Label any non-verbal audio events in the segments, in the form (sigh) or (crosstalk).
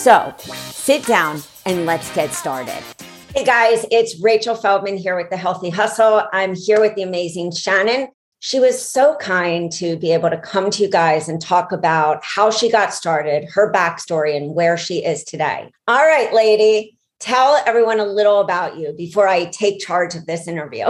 So sit down and let's get started. Hey guys, it's Rachel Feldman here with the Healthy Hustle. I'm here with the amazing Shannon. She was so kind to be able to come to you guys and talk about how she got started, her backstory, and where she is today. All right, lady, tell everyone a little about you before I take charge of this interview.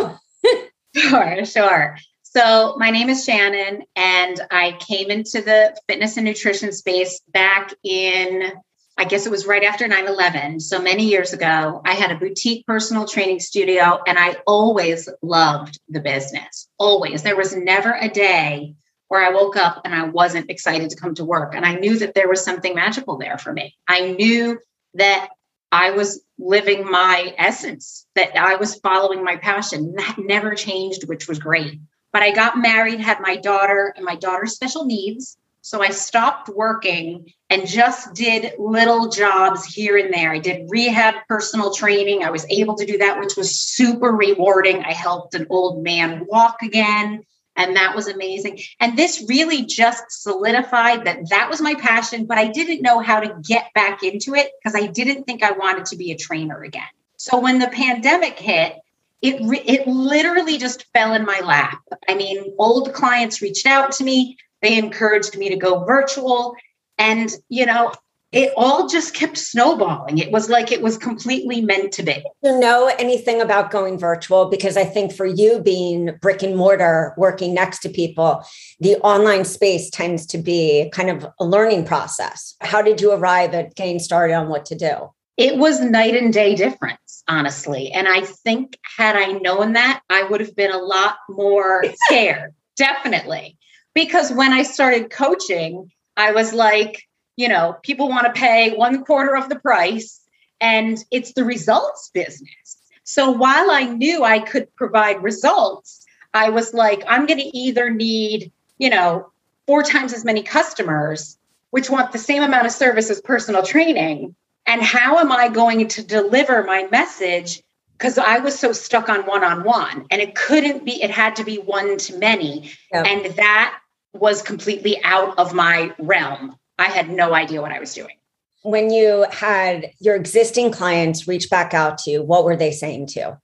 (laughs) sure, sure. So, my name is Shannon, and I came into the fitness and nutrition space back in I guess it was right after 9 11. So many years ago, I had a boutique personal training studio and I always loved the business. Always. There was never a day where I woke up and I wasn't excited to come to work. And I knew that there was something magical there for me. I knew that I was living my essence, that I was following my passion. That never changed, which was great. But I got married, had my daughter, and my daughter's special needs. So I stopped working and just did little jobs here and there. I did rehab personal training. I was able to do that, which was super rewarding. I helped an old man walk again, and that was amazing. And this really just solidified that that was my passion, but I didn't know how to get back into it because I didn't think I wanted to be a trainer again. So when the pandemic hit, it re- it literally just fell in my lap. I mean, old clients reached out to me. They encouraged me to go virtual. And, you know, it all just kept snowballing. It was like it was completely meant to be. You know anything about going virtual? Because I think for you being brick and mortar, working next to people, the online space tends to be kind of a learning process. How did you arrive at getting started on what to do? It was night and day difference, honestly. And I think had I known that, I would have been a lot more (laughs) scared. Definitely because when I started coaching, I was like, you know, people want to pay one quarter of the price and it's the results business. So while I knew I could provide results, I was like, I'm going to either need, you know, four times as many customers, which want the same amount of service as personal training. And how am I going to deliver my message? Because I was so stuck on one on one and it couldn't be, it had to be one to many. Yep. And that was completely out of my realm. I had no idea what I was doing. When you had your existing clients reach back out to you, what were they saying to you?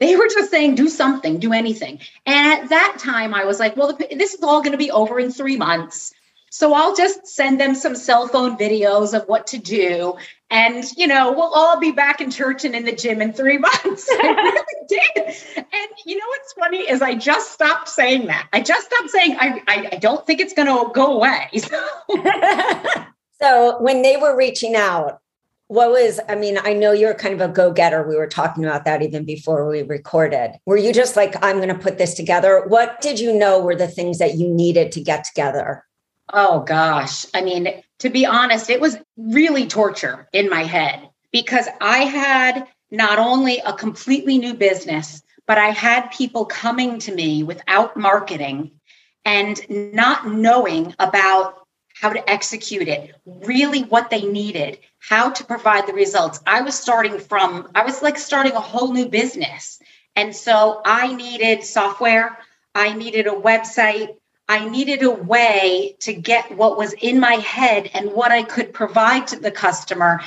They were just saying, do something, do anything. And at that time, I was like, well, this is all going to be over in three months. So I'll just send them some cell phone videos of what to do. And, you know, we'll all be back in church and in the gym in three (laughs) months. Really did. And you know what's funny is I just stopped saying that. I just stopped saying, I, I, I don't think it's going to go away. (laughs) so when they were reaching out, what was, I mean, I know you're kind of a go getter. We were talking about that even before we recorded. Were you just like, I'm going to put this together? What did you know were the things that you needed to get together? Oh gosh. I mean, to be honest, it was really torture in my head because I had not only a completely new business, but I had people coming to me without marketing and not knowing about how to execute it, really what they needed, how to provide the results. I was starting from, I was like starting a whole new business. And so I needed software, I needed a website, I needed a way to get what was in my head and what I could provide to the customer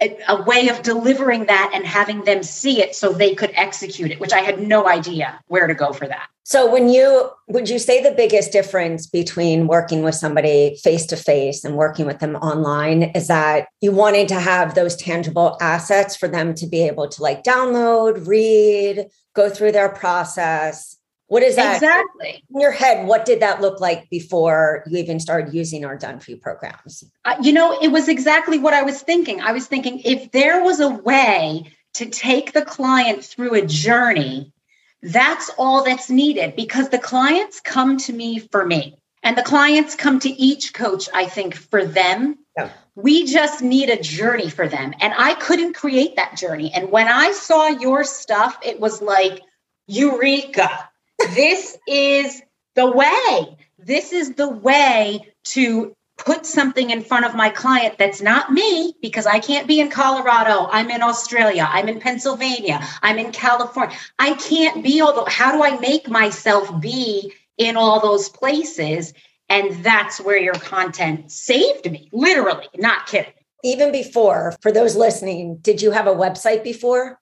a, a, way of delivering that and having them see it so they could execute it, which I had no idea where to go for that. So, when you would you say the biggest difference between working with somebody face to face and working with them online is that you wanted to have those tangible assets for them to be able to like download, read, go through their process, what is that exactly in your head? What did that look like before you even started using our done for you programs? Uh, you know, it was exactly what I was thinking. I was thinking if there was a way to take the client through a journey, that's all that's needed because the clients come to me for me. And the clients come to each coach, I think, for them. Yeah. We just need a journey for them. And I couldn't create that journey. And when I saw your stuff, it was like, Eureka this is the way. This is the way to put something in front of my client that's not me because I can't be in Colorado. I'm in Australia. I'm in Pennsylvania. I'm in California. I can't be all the, how do I make myself be in all those places? And that's where your content saved me, literally, not kidding. Even before, for those listening, did you have a website before?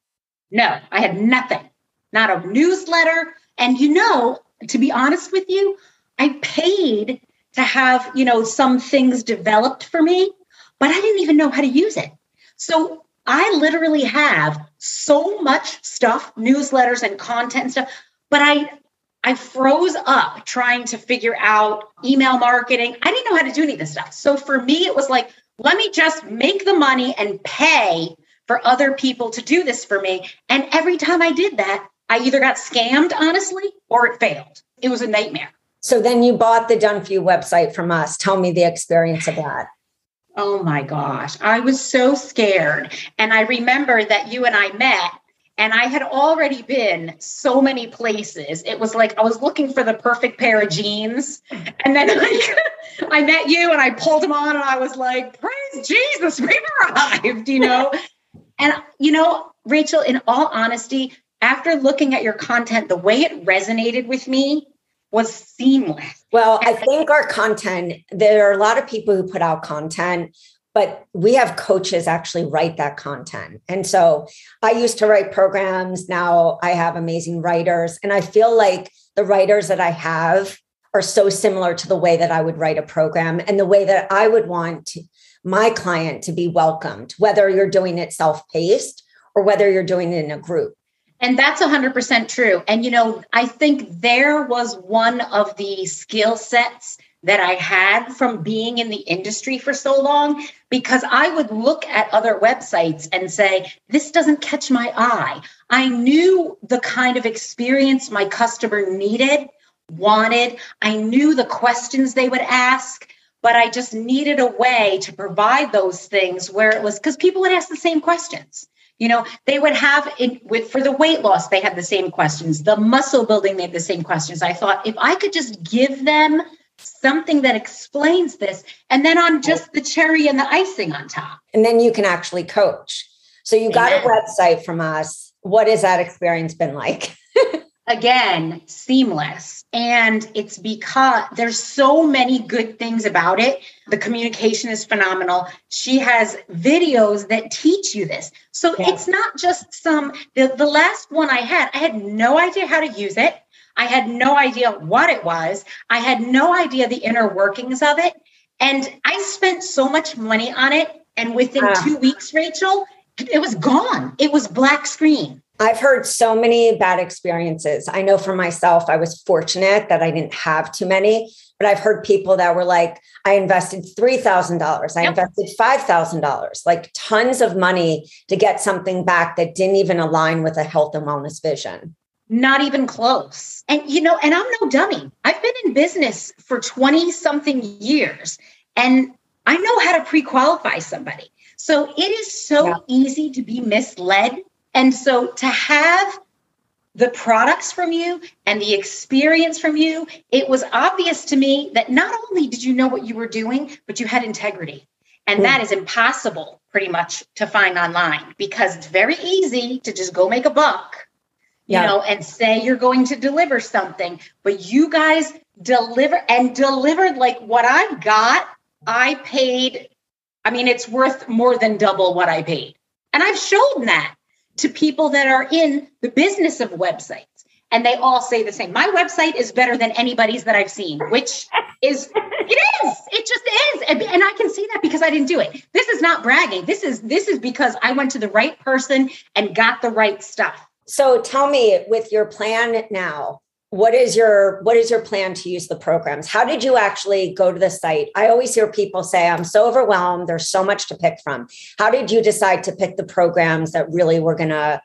No, I had nothing, not a newsletter, and you know, to be honest with you, I paid to have, you know, some things developed for me, but I didn't even know how to use it. So I literally have so much stuff, newsletters and content and stuff, but I I froze up trying to figure out email marketing. I didn't know how to do any of this stuff. So for me, it was like, let me just make the money and pay for other people to do this for me. And every time I did that, I either got scammed, honestly, or it failed. It was a nightmare. So then you bought the Done For You website from us. Tell me the experience of that. Oh my gosh. I was so scared. And I remember that you and I met, and I had already been so many places. It was like I was looking for the perfect pair of jeans. And then (laughs) I, I met you and I pulled them on, and I was like, Praise Jesus, we've arrived, you know? (laughs) and, you know, Rachel, in all honesty, after looking at your content, the way it resonated with me was seamless. Well, I think our content, there are a lot of people who put out content, but we have coaches actually write that content. And so I used to write programs. Now I have amazing writers. And I feel like the writers that I have are so similar to the way that I would write a program and the way that I would want to, my client to be welcomed, whether you're doing it self paced or whether you're doing it in a group. And that's 100% true. And, you know, I think there was one of the skill sets that I had from being in the industry for so long because I would look at other websites and say, this doesn't catch my eye. I knew the kind of experience my customer needed, wanted. I knew the questions they would ask, but I just needed a way to provide those things where it was because people would ask the same questions. You know, they would have it with for the weight loss, they had the same questions. The muscle building, they had the same questions. I thought if I could just give them something that explains this, and then on just the cherry and the icing on top. And then you can actually coach. So you Amen. got a website from us. What has that experience been like? (laughs) again seamless. And it's because there's so many good things about it. The communication is phenomenal. She has videos that teach you this. So yeah. it's not just some the, the last one i had i had no idea how to use it. I had no idea what it was. I had no idea the inner workings of it. And i spent so much money on it. And within uh, two weeks rachel it was gone. It was black screen I've heard so many bad experiences. I know for myself, I was fortunate that I didn't have too many, but I've heard people that were like, I invested $3,000, I yep. invested $5,000, like tons of money to get something back that didn't even align with a health and wellness vision. Not even close. And, you know, and I'm no dummy. I've been in business for 20 something years and I know how to pre qualify somebody. So it is so yeah. easy to be misled and so to have the products from you and the experience from you, it was obvious to me that not only did you know what you were doing, but you had integrity. And that is impossible pretty much to find online because it's very easy to just go make a buck, you yeah. know, and say you're going to deliver something. But you guys deliver and delivered like what I got. I paid I mean, it's worth more than double what I paid. And I've shown that to people that are in the business of websites. And they all say the same. My website is better than anybody's that I've seen, which is (laughs) it is. It just is. And, I can see that because I didn't do it. This is not bragging. This is this is because I went to the right person and got the right stuff. So tell me with your plan now, what is your what is your plan to use the programs? How did you actually go to the site? I always hear people say i'm so overwhelmed. There's so much to pick from. How did you decide to pick the programs that really were going to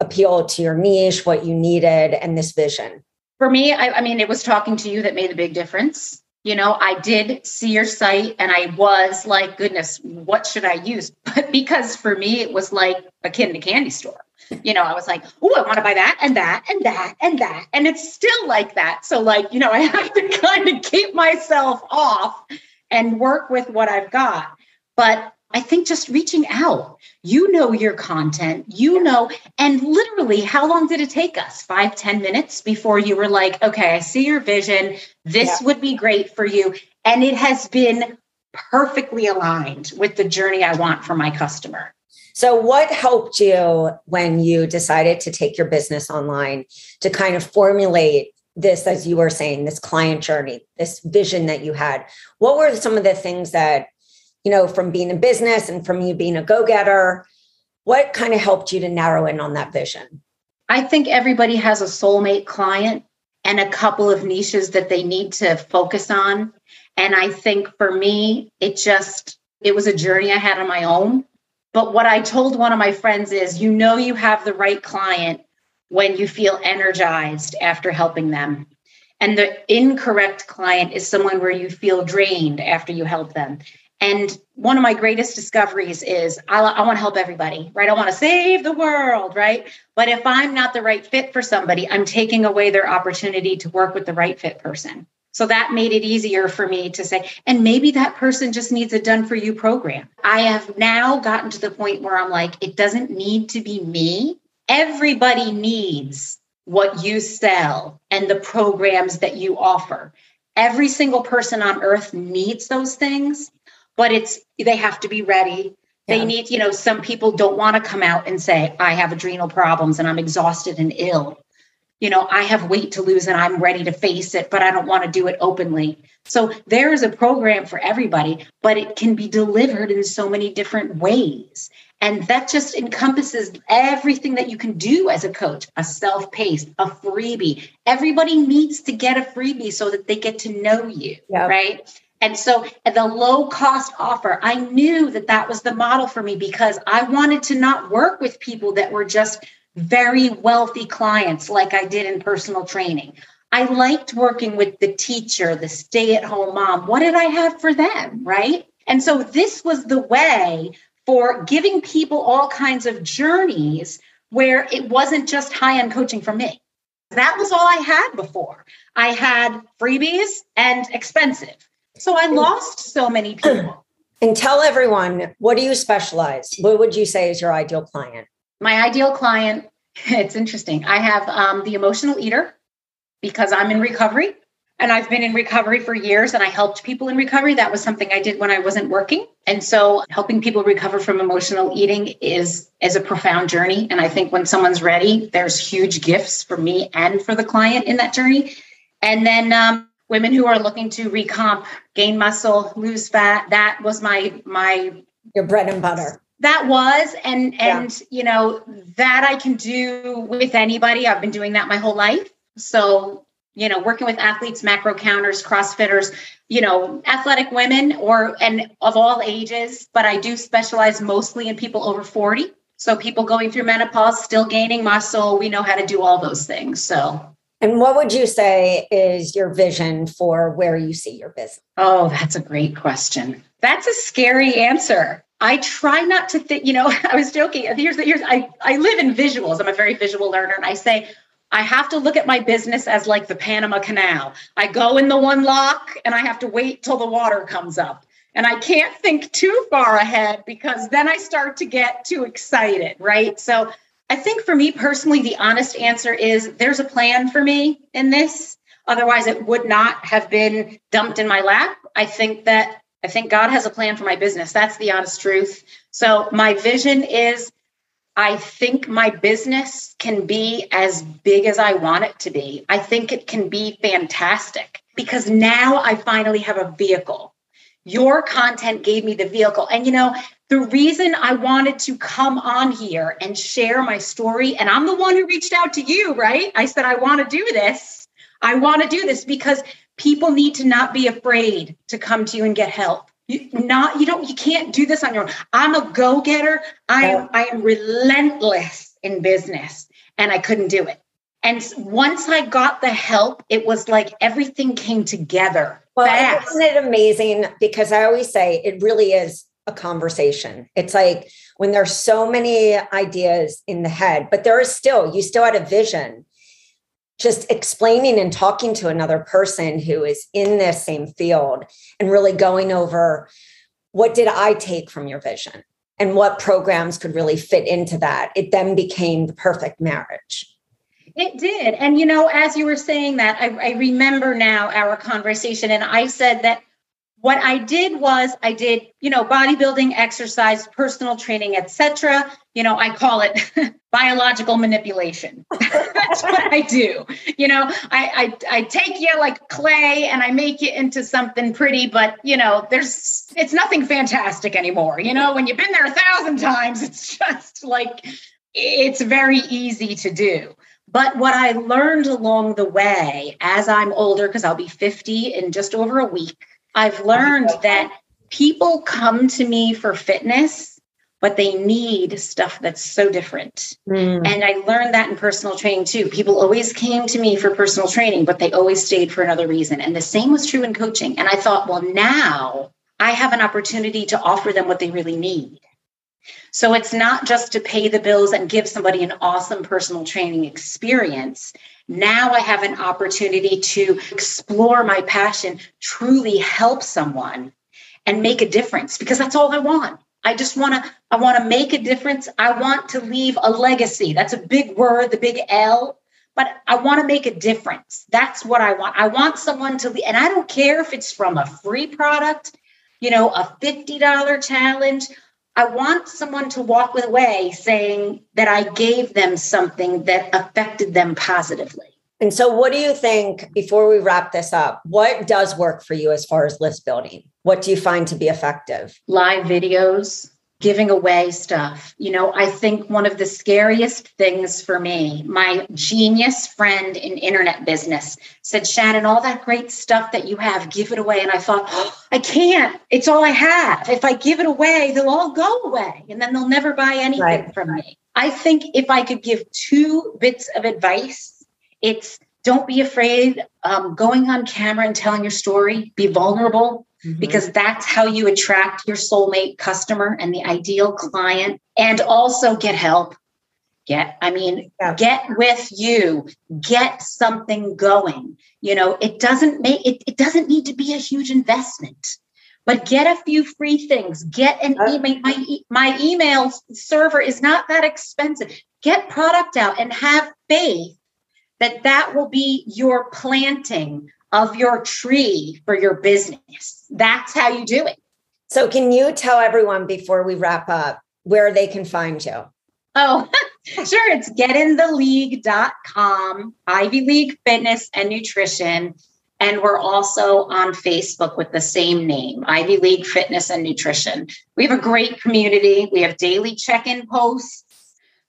appeal to your niche what you needed and this vision? For me I, I mean it was talking to you that made a big difference you know i did see your site and i was like goodness what should i use? (laughs) But because for me it was like akin to candy store. You know i was like oh i want to buy that and that and that and that. And it's still like that. So like you know (laughs) i have to kind of keep myself off and work with what i've got. But I think just reaching out. You know your content, you know, and literally, how long did it take us? Five, ten minutes before you were like, okay, I see your vision. This yeah. would be great for you. And it has been perfectly aligned with the journey I want for my customer. So, what helped you when you decided to take your business online to kind of formulate this, as you were saying, this client journey, this vision that you had? What were some of the things that you know, from being in business and from you being a go getter? What kind of helped you to narrow in on that vision? I think everybody has a soulmate client and a couple of niches that they need to focus on. And I think for me, it just, it was a journey I had on my own. But what I told one of my friends is, you know, you have the right client when you feel energized after helping them. And the incorrect client is someone where you feel drained after you help them. And one of my greatest discoveries is I, I want to help everybody, right? I want to save the world, right? But if I'm not the right fit for somebody, I'm taking away their opportunity to work with the right fit person. So that made it easier for me to say, and maybe that person just needs a done for you program. I have now gotten to the point where I'm like, it doesn't need to be me. Everybody needs what you sell and the programs that you offer. Every single person on earth needs those things but it's they have to be ready they yeah. need you know some people don't want to come out and say i have adrenal problems and i'm exhausted and ill you know i have weight to lose and i'm ready to face it but i don't want to do it openly so there is a program for everybody but it can be delivered in so many different ways and that just encompasses everything that you can do as a coach a self paced, a freebie. Everybody needs to get a freebie so that they get to know you, yep. right? And so the low cost offer, I knew that that was the model for me because I wanted to not work with people that were just very wealthy clients like I did in personal training. I liked working with the teacher, the stay at home mom. What did I have for them? Right. And so this was the way for giving people all kinds of journeys where it wasn't just high end coaching for me. That was all I had before. I had freebies and expensive. So I lost so many people. And tell everyone, what do you specialize? What would you say is your ideal client? My ideal client, (laughs) it's interesting. I have um, the emotional eater because I'm in recovery and I've been in recovery for years and I helped people in recovery. That was something I did when I wasn't working. And so helping people recover from emotional eating is is a profound journey and I think when someone's ready, there's huge gifts for me and for the client in that journey. And then um, women who are looking to recomp, gain muscle, lose fat. That was my my your bread and butter. That was and and yeah. you know that I can do with anybody. I've been doing that my whole life. So, you know, working with athletes, macro counters, crossfitters, you know, athletic women or and of all ages, but I do specialize mostly in people over 40. So people going through menopause, still gaining muscle, we know how to do all those things. So and what would you say is your vision for where you see your business? Oh, that's a great question. That's a scary answer. I try not to think, you know, (laughs) I was joking. Here's the here's I, I live in visuals. I'm a very visual learner. And I say, I have to look at my business as like the Panama Canal. I go in the one lock and I have to wait till the water comes up. And I can't think too far ahead because then I start to get too excited, right? So I think for me personally, the honest answer is there's a plan for me in this. Otherwise, it would not have been dumped in my lap. I think that I think God has a plan for my business. That's the honest truth. So my vision is I think my business can be as big as I want it to be. I think it can be fantastic because now I finally have a vehicle. Your content gave me the vehicle. And you know, the reason I wanted to come on here and share my story, and I'm the one who reached out to you, right? I said, I want to do this. I want to do this because people need to not be afraid to come to you and get help. You not you don't you can't do this on your own. I'm a go-getter. I am I am relentless in business and I couldn't do it. And once I got the help, it was like everything came together. Well, fast. isn't it amazing? Because I always say it really is a conversation. It's like when there's so many ideas in the head, but there is still, you still had a vision just explaining and talking to another person who is in this same field and really going over what did I take from your vision and what programs could really fit into that. It then became the perfect marriage. It did. And, you know, as you were saying that, I, I remember now our conversation, and I said that what I did was I did, you know, bodybuilding, exercise, personal training, etc. You know, I call it (laughs) biological manipulation. (laughs) That's what I do. You know, I, I I take you like clay and I make you into something pretty, but you know, there's it's nothing fantastic anymore. You know, when you've been there a thousand times, it's (laughs) just like it's very easy to do. But what I learned along the way as I'm older, because I'll be 50 in just over a week, I've learned that people come to me for fitness, but they need stuff that's so different. Mm. And I learned that in personal training too. People always came to me for personal training, but they always stayed for another reason. And the same was true in coaching. And I thought, well, now I have an opportunity to offer them what they really need. So it's not just to pay the bills and give somebody an awesome personal training experience. Now I have an opportunity to explore my passion, truly help someone and make a difference because that's all I want. I just want to I want to make a difference. I want to leave a legacy. That's a big word, the big L, but I want to make a difference. That's what I want. I want someone to leave, and I don't care if it's from a free product, you know, a $50 challenge. I want someone to walk away saying that I gave them something that affected them positively. And so, what do you think before we wrap this up? What does work for you as far as list building? What do you find to be effective? Live videos, giving away stuff. You know, I think one of the scariest things for me, my genius friend in internet business said, Shannon, all that great stuff that you have, give it away. And I thought, oh, I can't. It's all I have. If I give it away, they'll all go away and then they'll never buy anything right. from me. I think if I could give two bits of advice, it's don't be afraid um, going on camera and telling your story, be vulnerable, mm-hmm. because that's how you attract your soulmate customer and the ideal client and also get help. Get i mean yeah. get with you. Get something going. You know it doesn't make it, it doesn't need to be a huge investment but get a few free things. Get an email my, my email server is not that expensive. Get product out and have faith that that will be your planting of your tree for your business. That's how you do it. So, can you tell everyone before we wrap up where they can find you? Oh, (laughs) sure. It's getintheleague.com, Ivy League Fitness and Nutrition. And we're also on Facebook with the same name, Ivy League Fitness and Nutrition. We have a great community. We have daily check in posts.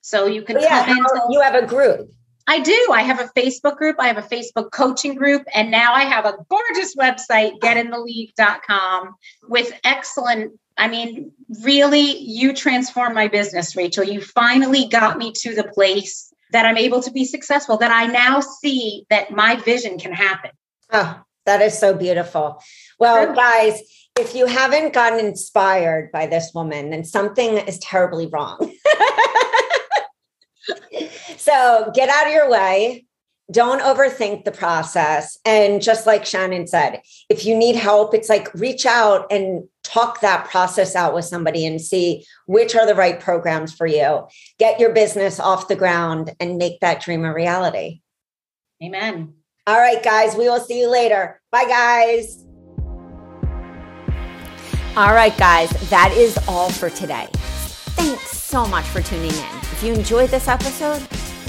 So you can yeah, come in. You have a group. I do. I have a Facebook group. I have a Facebook coaching group. And now I have a gorgeous website, getintheleague.com, with excellent. I mean, really, you transformed my business, Rachel. You finally got me to the place that I'm able to be successful, that I now see that my vision can happen. Oh, that is so beautiful. Well, guys, if you haven't gotten inspired by this woman, then something is terribly wrong. (laughs) so get out of your way. Don't overthink the process. And just like Shannon said, if you need help, it's like reach out and talk that process out with somebody and see which are the right programs for you. Get your business off the ground and make that dream a reality. Amen. All right, guys, we will see you later. Bye, guys. All right, guys, that is all for today. Thanks so much for tuning in. If you enjoyed this episode,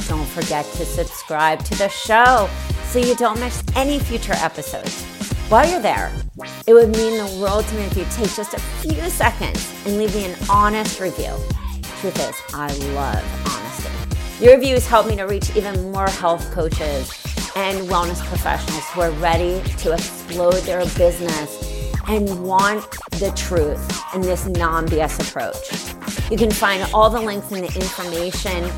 don't forget to subscribe to the show so you don't miss any future episodes. While you're there, it would mean the world to me if you take just a few seconds and leave me an honest review. Truth is, I love honesty. Your reviews help me to reach even more health coaches and wellness professionals who are ready to explode their business and want the truth in this non BS approach. You can find all the links and the information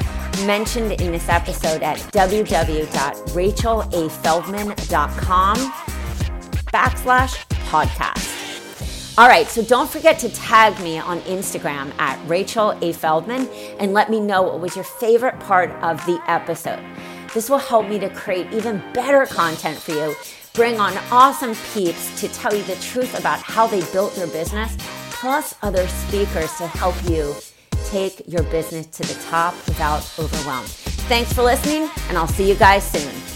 mentioned in this episode at www.rachelafeldman.com backslash podcast. All right, so don't forget to tag me on Instagram at Rachel A. Feldman and let me know what was your favorite part of the episode. This will help me to create even better content for you, bring on awesome peeps to tell you the truth about how they built their business, plus other speakers to help you take your business to the top without overwhelm. Thanks for listening, and I'll see you guys soon.